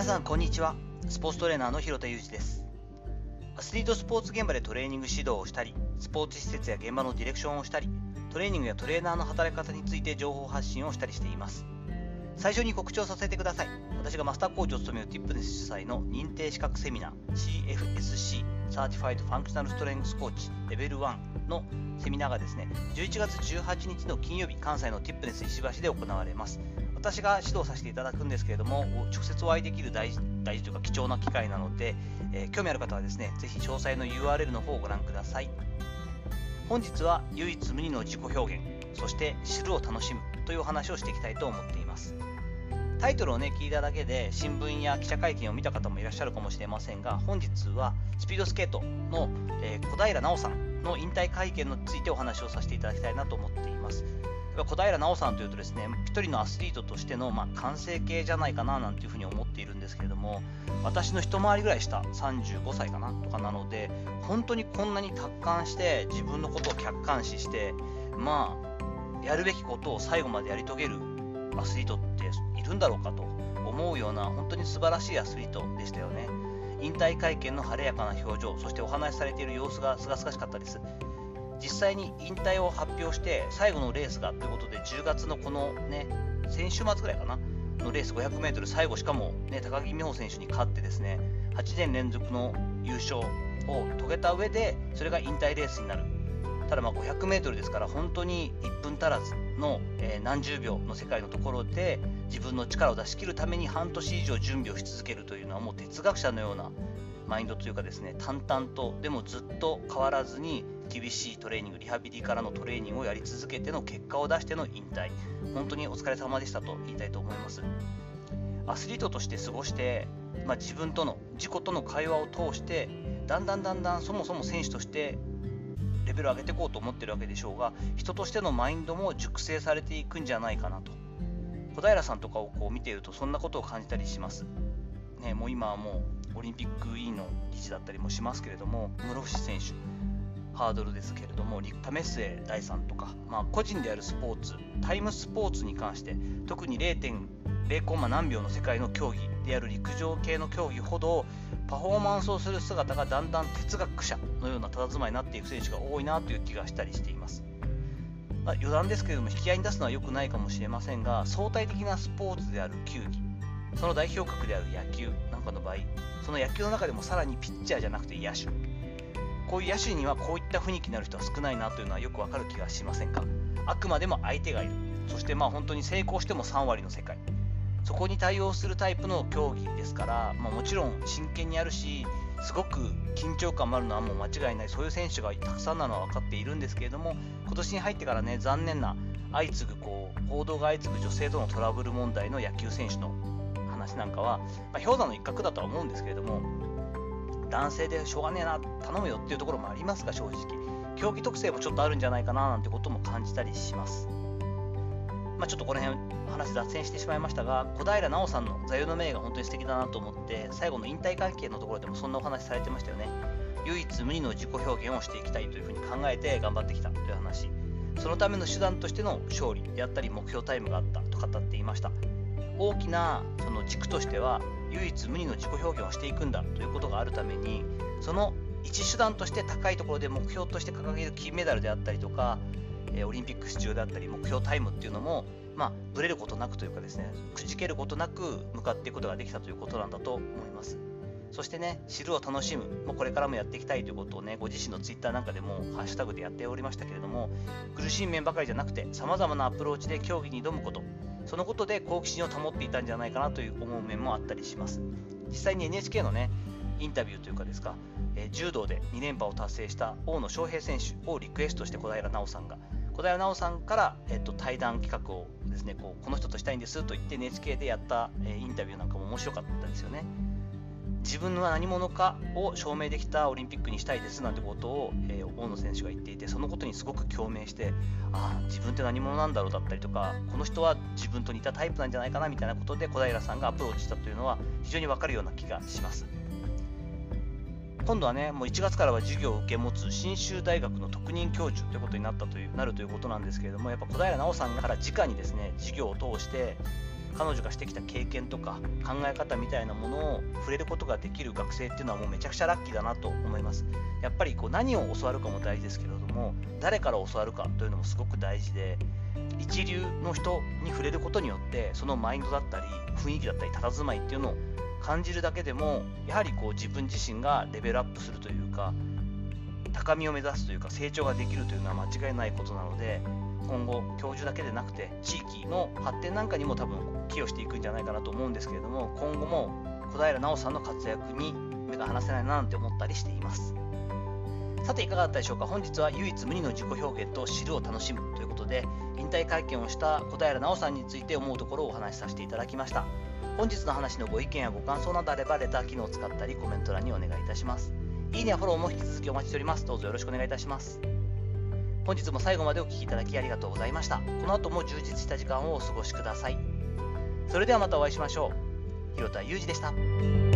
皆さんこんにちは。スポーツトレーナーの広田裕二です。アスリートスポーツ現場でトレーニング指導をしたりスポーツ施設や現場のディレクションをしたりトレーニングやトレーナーの働き方について情報発信をしたりしています。最初に告知をさせてください。私がマスターコーチを務めるティップネス主催の認定資格セミナー CFSC Certified Functional Strength Coach Level 1のセミナーがですね11月18日の金曜日関西のティップネス石橋で行われます。私が指導させていただくんですけれども、直接お会いできる大事大事というか貴重な機会なので、えー、興味ある方はですね、是非詳細の URL の方をご覧ください。本日は唯一無二の自己表現、そして知るを楽しむというお話をしていきたいと思っています。タイトルをね、聞いただけで新聞や記者会見を見た方もいらっしゃるかもしれませんが、本日はスピードスケートの、えー、小平奈緒さんの引退会見についてお話をさせていただきたいなと思っています。小平奈緒さんというとですね一人のアスリートとしての、まあ、完成形じゃないかななんていうふうに思っているんですけれども私の一回りぐらい下35歳かなとかなので本当にこんなに達観して自分のことを客観視してまあやるべきことを最後までやり遂げるアスリートってるんだろうかと思うような本当に素晴らしいアスリートでしたよね。引退会見の晴れやかな表情そしてお話しされている様子がすがすがしかったです。実際に引退を発表して最後のレースがということで10月のこのね先週末ぐらいかなのレース 500m 最後しかも、ね、高木美帆選手に勝ってですね8年連続の優勝を遂げた上でそれが引退レースになる。ただま 500m ですから本当に1分足らずの、えー、何十秒の世界のところで自分の力を出し切るために半年以上準備をし続けるというのはもう哲学者のようなマインドというかですね淡々とでもずっと変わらずに厳しいトレーニングリハビリからのトレーニングをやり続けての結果を出しての引退。本当にお疲れ様でしたと言いたいと思います。アスリートとして過ごして、まあ、自分との自己との会話を通してだんだんだんだんそもそも選手としてレベルを上げていこうと思ってるわけでしょうが人としてのマインドも熟成されていくんじゃないかなと。小平さんとかをこう見ているとそんなことを感じたりします、ね、もう今はもうオリンピック委員の理事だったりもしますけれども室伏選手ハードルですけれども、為末大さんとか、まあ、個人であるスポーツ、タイムスポーツに関して、特に0.5 0コンマ何秒の世界の競技である陸上系の競技ほど、パフォーマンスをする姿がだんだん哲学者のような佇まいになっていく選手が多いなという気がしたりしています。まあ、余談ですけれども、引き合いに出すのは良くないかもしれませんが、相対的なスポーツである球技、その代表格である野球なんかの場合、その野球の中でもさらにピッチャーじゃなくて野手、こういう野手にはこういった雰囲気になる人は少ないなというのはよくわかる気がしませんかあくまでも相手がいる。そしてまあ本当に成功しても3割の世界。そこに対応するタイプの競技ですから、まあ、もちろん真剣にやるしすごく緊張感もあるのはもう間違いない。そういう選手がたくさんなのは分かっているんですけれども今年に入ってからね残念な相次ぐこう報道が相次ぐ女性とのトラブル問題の野球選手の話なんかは、まあ、氷山の一角だとは思うんですけれども男性でしょうがねえな頼むよっていうところもありますが正直。競技特性もちょっとあるんじゃないかななんてことも感じたりします。まあ、ちょっとこの辺話脱線してしまいましたが小平奈緒さんの座右の銘が本当に素敵だなと思って最後の引退関係のところでもそんなお話されてましたよね。唯一無二の自己表現をしていきたいというふうに考えて頑張ってきたという話。そのための手段としての勝利であったり目標タイムがあったと語っていました。大きなその軸としては唯一無二の自己表現をしていくんだということがあるためにその一手段として高いところで目標として掲げる金メダルであったりとか、えオリンピック出場であったり目標タイムっていうのも、まあ、ぶれることなくというかですねくじけることなく向かっていくことができたということなんだと思います。そしてね知るを楽しむもうこれからもやっていきたいということをねご自身のツイッターなんかでもハッシュタグでやっておりましたけれども苦しい面ばかりじゃなくてさまざまなアプローチで競技に挑むこと。そのことで好奇心を保っていたんじゃないかなという思う面もあったりします。実際に NHK のねインタビューというかですか、えー、柔道で2連覇を達成した大野将平選手をリクエストして小平奈緒さんが小平奈緒さんから、えーと、対談企画をですねこうこの人としたいんですと言って NHK でやった、え、インタビューなんかも面白かったですよね。自分は何者かを証明できたオリンピックにしたいですなんてことを、えー、大野選手が言っていてそのことにすごく共鳴してああ自分って何者なんだろうだったりとかこの人は自分と似たタイプなんじゃないかなみたいなことで小平さんがアプローチしたというのは非常に分かるような気がします。今度はねもう1月からは授業を受け持つ信州大学の特任教授ということになったというなるということなんですけれどもやっぱ小平奈緒さんから直にですね授業を通して彼女がしてきた経験とか考え方みたいなものを触れることができる学生っていうのはもうめちゃくちゃラッキーだなと思います。やっぱりこう何を教わるかも大事ですけれども誰から教わるかというのもすごく大事で一流の人に触れることによってそのマインドだったり雰囲気だったり佇まいっていうのを感じるだけでもやはりこう自分自身がレベルアップするというか高みを目指すというか成長ができるというのは間違いないことなので今後教授だけでなくて地域の発展なんかにも多分寄与していくんじゃないかなと思うんですけれども今後も小平奈緒さんの活躍に目が離せないななんて思ったりしています。さていかがだったでしょうか？本日は唯一無二の自己表現と知るを楽しむというで引退会見をした小平奈緒さんについて思うところをお話しさせていただきました。本日の話のご意見やご感想などあればレター機能を使ったりコメント欄にお願いいたします。いいねやフォローも引き続きお待ちしております。どうぞよろしくお願いいたします。本日も最後までお聴きいただきありがとうございました。この後も充実した時間をお過ごしください。それではまたお会いしましょう。広田裕二でした。